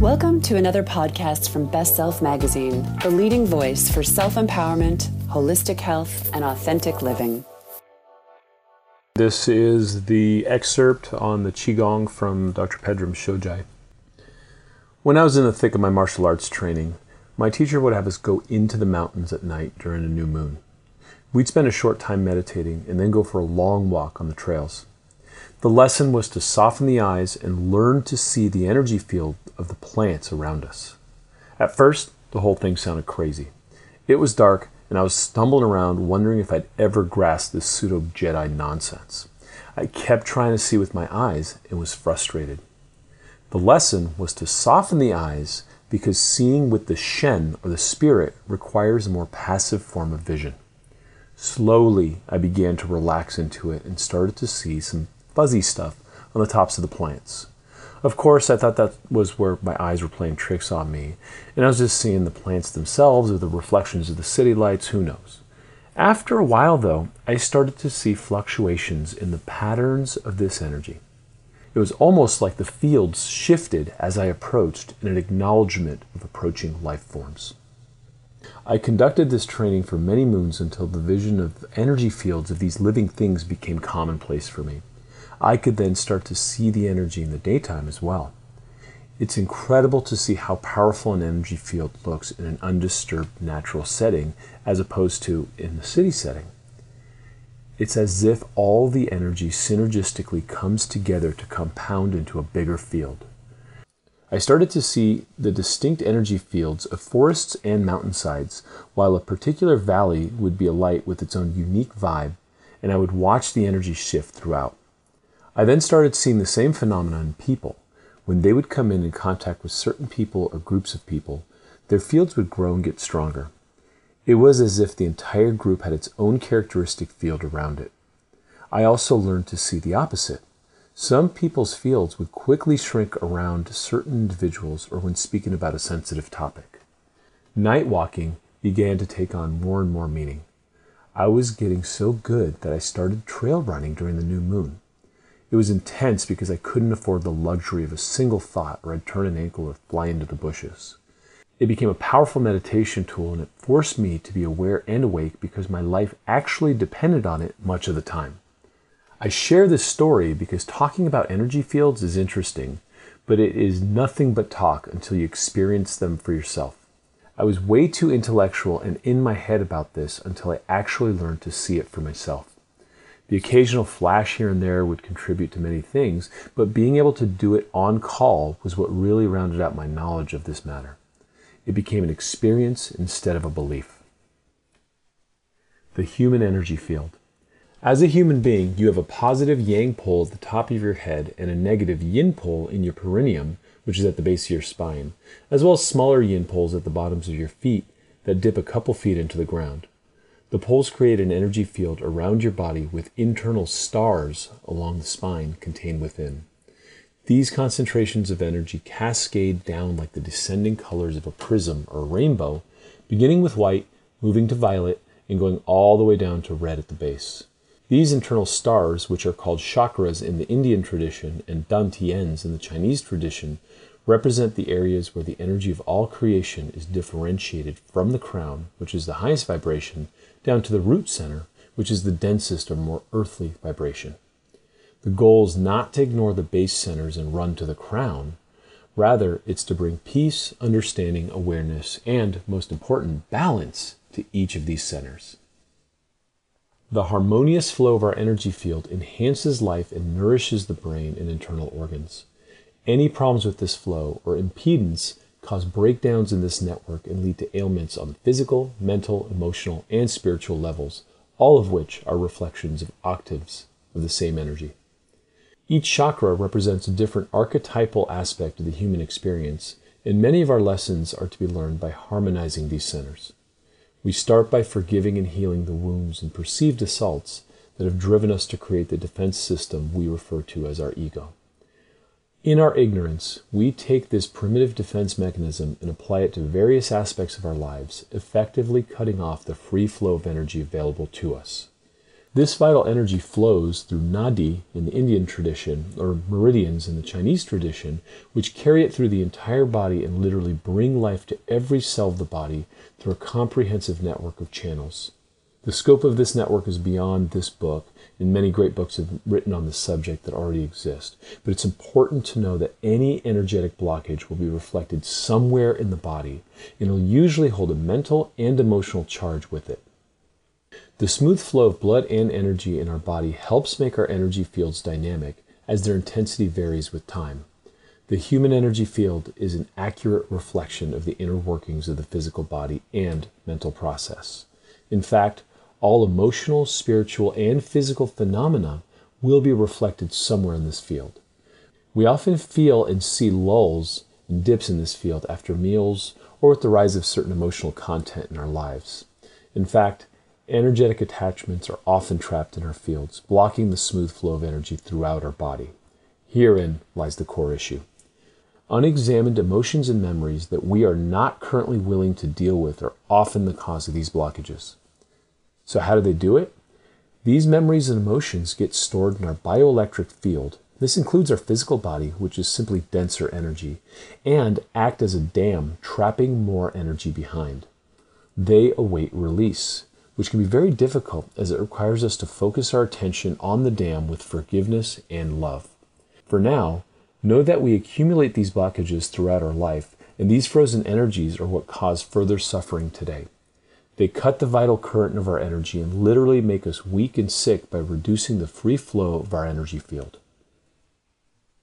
Welcome to another podcast from Best Self Magazine, the leading voice for self empowerment, holistic health, and authentic living. This is the excerpt on the Qigong from Dr. Pedram Shojai. When I was in the thick of my martial arts training, my teacher would have us go into the mountains at night during a new moon. We'd spend a short time meditating and then go for a long walk on the trails. The lesson was to soften the eyes and learn to see the energy field of the plants around us. At first, the whole thing sounded crazy. It was dark, and I was stumbling around wondering if I'd ever grasp this pseudo Jedi nonsense. I kept trying to see with my eyes and was frustrated. The lesson was to soften the eyes because seeing with the Shen or the spirit requires a more passive form of vision. Slowly, I began to relax into it and started to see some fuzzy stuff on the tops of the plants. Of course, I thought that was where my eyes were playing tricks on me, and I was just seeing the plants themselves or the reflections of the city lights, who knows. After a while, though, I started to see fluctuations in the patterns of this energy. It was almost like the fields shifted as I approached in an acknowledgement of approaching life forms. I conducted this training for many moons until the vision of energy fields of these living things became commonplace for me. I could then start to see the energy in the daytime as well. It's incredible to see how powerful an energy field looks in an undisturbed natural setting as opposed to in the city setting. It's as if all the energy synergistically comes together to compound into a bigger field. I started to see the distinct energy fields of forests and mountainsides, while a particular valley would be alight with its own unique vibe, and I would watch the energy shift throughout. I then started seeing the same phenomenon in people. When they would come in in contact with certain people or groups of people, their fields would grow and get stronger. It was as if the entire group had its own characteristic field around it. I also learned to see the opposite. Some people's fields would quickly shrink around certain individuals or when speaking about a sensitive topic. Night walking began to take on more and more meaning. I was getting so good that I started trail running during the new moon. It was intense because I couldn't afford the luxury of a single thought or I'd turn an ankle or fly into the bushes. It became a powerful meditation tool and it forced me to be aware and awake because my life actually depended on it much of the time. I share this story because talking about energy fields is interesting, but it is nothing but talk until you experience them for yourself. I was way too intellectual and in my head about this until I actually learned to see it for myself. The occasional flash here and there would contribute to many things, but being able to do it on call was what really rounded out my knowledge of this matter. It became an experience instead of a belief. The human energy field. As a human being, you have a positive yang pole at the top of your head and a negative yin pole in your perineum, which is at the base of your spine, as well as smaller yin poles at the bottoms of your feet that dip a couple feet into the ground. The poles create an energy field around your body with internal stars along the spine contained within. These concentrations of energy cascade down like the descending colors of a prism or rainbow, beginning with white, moving to violet, and going all the way down to red at the base. These internal stars, which are called chakras in the Indian tradition and dantians in the Chinese tradition, represent the areas where the energy of all creation is differentiated from the crown, which is the highest vibration, down to the root center, which is the densest or more earthly vibration. The goal is not to ignore the base centers and run to the crown. Rather, it's to bring peace, understanding, awareness, and, most important, balance to each of these centers. The harmonious flow of our energy field enhances life and nourishes the brain and internal organs. Any problems with this flow or impedance cause breakdowns in this network and lead to ailments on the physical, mental, emotional, and spiritual levels, all of which are reflections of octaves of the same energy. Each chakra represents a different archetypal aspect of the human experience, and many of our lessons are to be learned by harmonizing these centers. We start by forgiving and healing the wounds and perceived assaults that have driven us to create the defense system we refer to as our ego. In our ignorance, we take this primitive defense mechanism and apply it to various aspects of our lives, effectively cutting off the free flow of energy available to us. This vital energy flows through nadi in the Indian tradition, or meridians in the Chinese tradition, which carry it through the entire body and literally bring life to every cell of the body through a comprehensive network of channels. The scope of this network is beyond this book, and many great books have written on this subject that already exist. But it's important to know that any energetic blockage will be reflected somewhere in the body, and it'll usually hold a mental and emotional charge with it. The smooth flow of blood and energy in our body helps make our energy fields dynamic as their intensity varies with time. The human energy field is an accurate reflection of the inner workings of the physical body and mental process. In fact, all emotional, spiritual, and physical phenomena will be reflected somewhere in this field. We often feel and see lulls and dips in this field after meals or with the rise of certain emotional content in our lives. In fact, energetic attachments are often trapped in our fields, blocking the smooth flow of energy throughout our body. Herein lies the core issue. Unexamined emotions and memories that we are not currently willing to deal with are often the cause of these blockages. So, how do they do it? These memories and emotions get stored in our bioelectric field. This includes our physical body, which is simply denser energy, and act as a dam, trapping more energy behind. They await release which can be very difficult as it requires us to focus our attention on the dam with forgiveness and love. For now, know that we accumulate these blockages throughout our life, and these frozen energies are what cause further suffering today. They cut the vital current of our energy and literally make us weak and sick by reducing the free flow of our energy field.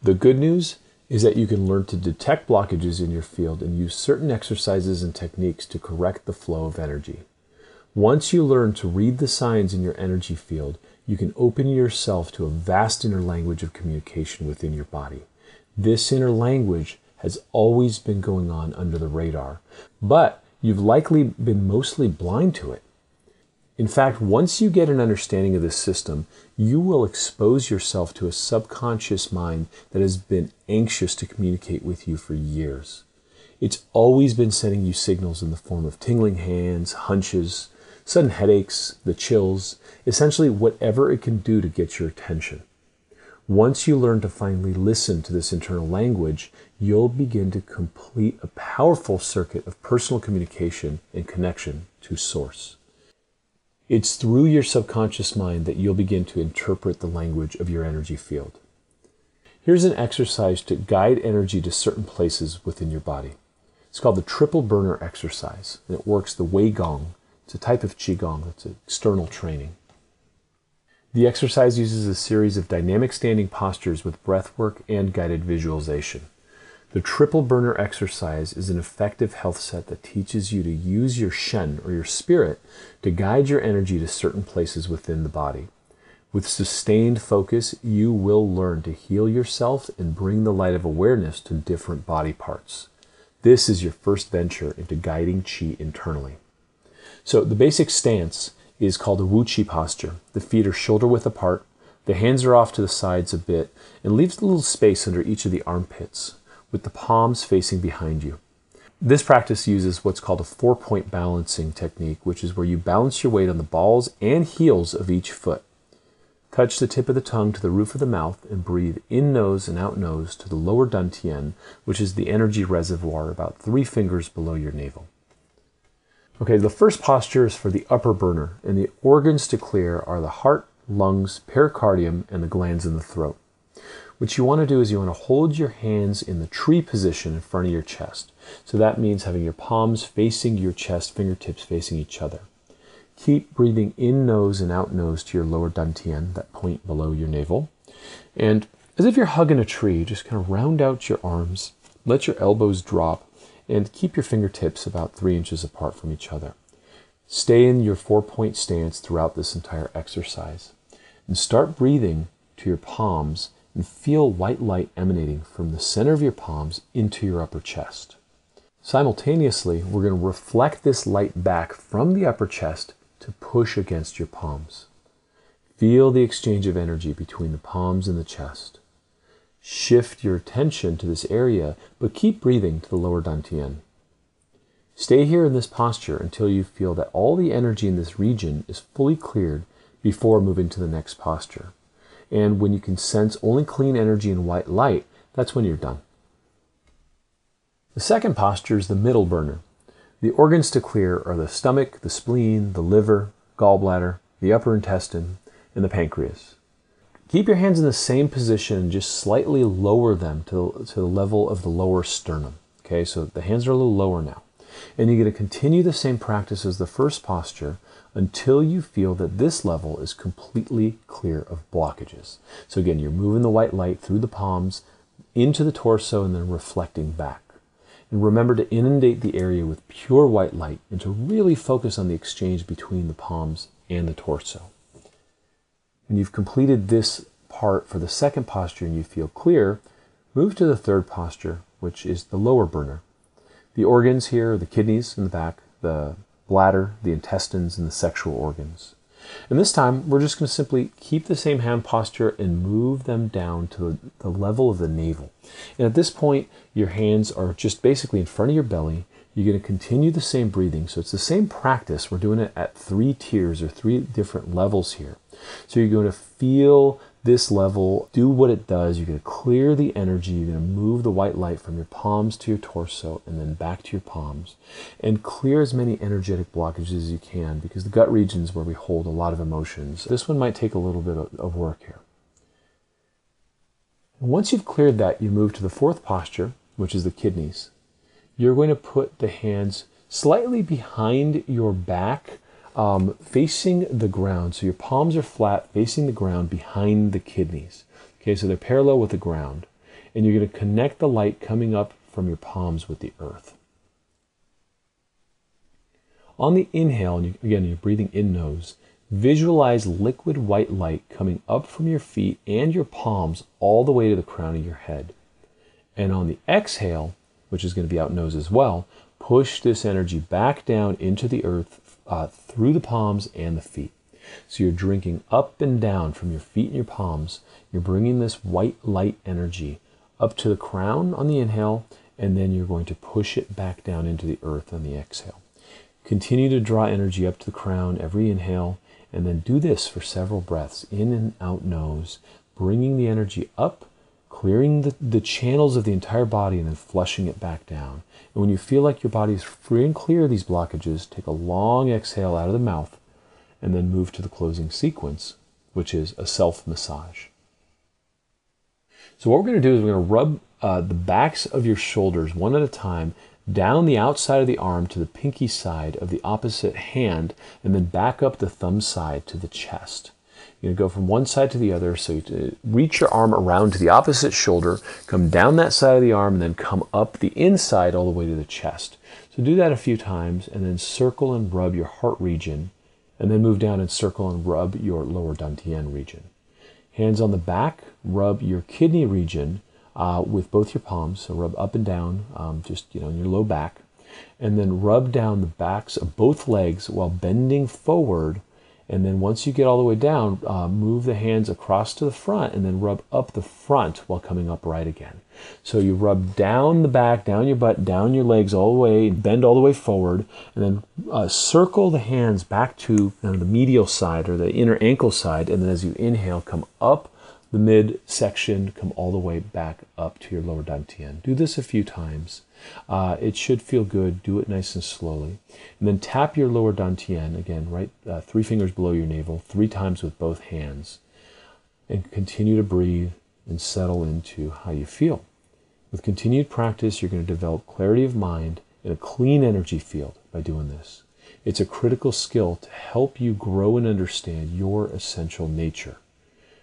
The good news is that you can learn to detect blockages in your field and use certain exercises and techniques to correct the flow of energy. Once you learn to read the signs in your energy field, you can open yourself to a vast inner language of communication within your body. This inner language has always been going on under the radar, but you've likely been mostly blind to it. In fact, once you get an understanding of this system, you will expose yourself to a subconscious mind that has been anxious to communicate with you for years. It's always been sending you signals in the form of tingling hands, hunches, sudden headaches, the chills, essentially whatever it can do to get your attention. Once you learn to finally listen to this internal language, you'll begin to complete a powerful circuit of personal communication and connection to Source. It's through your subconscious mind that you'll begin to interpret the language of your energy field. Here's an exercise to guide energy to certain places within your body. It's called the triple burner exercise, and it works the Wei Gong, it's a type of Qigong, it's external training. The exercise uses a series of dynamic standing postures with breath work and guided visualization. The triple burner exercise is an effective health set that teaches you to use your Shen or your spirit to guide your energy to certain places within the body. With sustained focus, you will learn to heal yourself and bring the light of awareness to different body parts. This is your first venture into guiding Qi internally. So the basic stance is called a Wu Qi posture. The feet are shoulder width apart, the hands are off to the sides a bit, and leaves a little space under each of the armpits, with the palms facing behind you. This practice uses what's called a four point balancing technique, which is where you balance your weight on the balls and heels of each foot. Touch the tip of the tongue to the roof of the mouth and breathe in nose and out nose to the lower dantian, which is the energy reservoir about three fingers below your navel. Okay, the first posture is for the upper burner, and the organs to clear are the heart, lungs, pericardium, and the glands in the throat. What you want to do is you want to hold your hands in the tree position in front of your chest. So that means having your palms facing your chest, fingertips facing each other. Keep breathing in nose and out nose to your lower dantian, that point below your navel. And as if you're hugging a tree, just kind of round out your arms, let your elbows drop, and keep your fingertips about three inches apart from each other. Stay in your four point stance throughout this entire exercise. And start breathing to your palms and feel white light emanating from the center of your palms into your upper chest. Simultaneously, we're going to reflect this light back from the upper chest to push against your palms. Feel the exchange of energy between the palms and the chest. Shift your attention to this area, but keep breathing to the lower dantian. Stay here in this posture until you feel that all the energy in this region is fully cleared before moving to the next posture. And when you can sense only clean energy and white light, that's when you're done. The second posture is the middle burner. The organs to clear are the stomach, the spleen, the liver, gallbladder, the upper intestine, and the pancreas. Keep your hands in the same position and just slightly lower them to, to the level of the lower sternum. Okay, so the hands are a little lower now. And you're going to continue the same practice as the first posture until you feel that this level is completely clear of blockages. So again, you're moving the white light through the palms into the torso and then reflecting back. And remember to inundate the area with pure white light and to really focus on the exchange between the palms and the torso. When you've completed this part for the second posture and you feel clear, move to the third posture, which is the lower burner. The organs here are the kidneys in the back, the bladder, the intestines, and the sexual organs. And this time, we're just going to simply keep the same hand posture and move them down to the level of the navel. And at this point, your hands are just basically in front of your belly. You're going to continue the same breathing. So it's the same practice. We're doing it at three tiers or three different levels here. So you're going to feel this level, do what it does. You're going to clear the energy. You're going to move the white light from your palms to your torso and then back to your palms and clear as many energetic blockages as you can because the gut region is where we hold a lot of emotions. This one might take a little bit of work here. Once you've cleared that, you move to the fourth posture, which is the kidneys. You're going to put the hands slightly behind your back um, facing the ground. So your palms are flat, facing the ground behind the kidneys. Okay, so they're parallel with the ground. And you're going to connect the light coming up from your palms with the earth. On the inhale, and you, again, you're breathing in nose, visualize liquid white light coming up from your feet and your palms all the way to the crown of your head. And on the exhale, which is going to be out nose as well, push this energy back down into the earth uh, through the palms and the feet. So you're drinking up and down from your feet and your palms. You're bringing this white light energy up to the crown on the inhale, and then you're going to push it back down into the earth on the exhale. Continue to draw energy up to the crown every inhale, and then do this for several breaths in and out nose, bringing the energy up clearing the, the channels of the entire body and then flushing it back down. And when you feel like your body is free and clear of these blockages, take a long exhale out of the mouth and then move to the closing sequence, which is a self massage. So, what we're going to do is we're going to rub uh, the backs of your shoulders one at a time down the outside of the arm to the pinky side of the opposite hand, and then back up the thumb side to the chest. You're going to go from one side to the other. So you reach your arm around to the opposite shoulder, come down that side of the arm, and then come up the inside all the way to the chest. So do that a few times, and then circle and rub your heart region, and then move down and circle and rub your lower dantian region. Hands on the back, rub your kidney region uh, with both your palms. So rub up and down, um, just you know, in your low back, and then rub down the backs of both legs while bending forward and then once you get all the way down, uh, move the hands across to the front and then rub up the front while coming upright again. So you rub down the back, down your butt, down your legs all the way, bend all the way forward, and then uh, circle the hands back to the medial side or the inner ankle side. And then as you inhale, come up the mid section, come all the way back up to your lower dantian. Do this a few times. Uh, it should feel good. Do it nice and slowly. And then tap your lower dantian again, right uh, three fingers below your navel, three times with both hands. And continue to breathe and settle into how you feel. With continued practice, you're going to develop clarity of mind and a clean energy field by doing this. It's a critical skill to help you grow and understand your essential nature.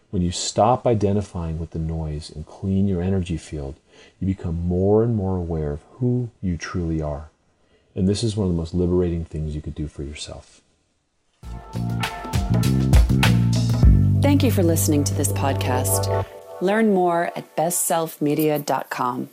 When you stop identifying with the noise and clean your energy field, you become more and more aware of who you truly are. And this is one of the most liberating things you could do for yourself. Thank you for listening to this podcast. Learn more at bestselfmedia.com.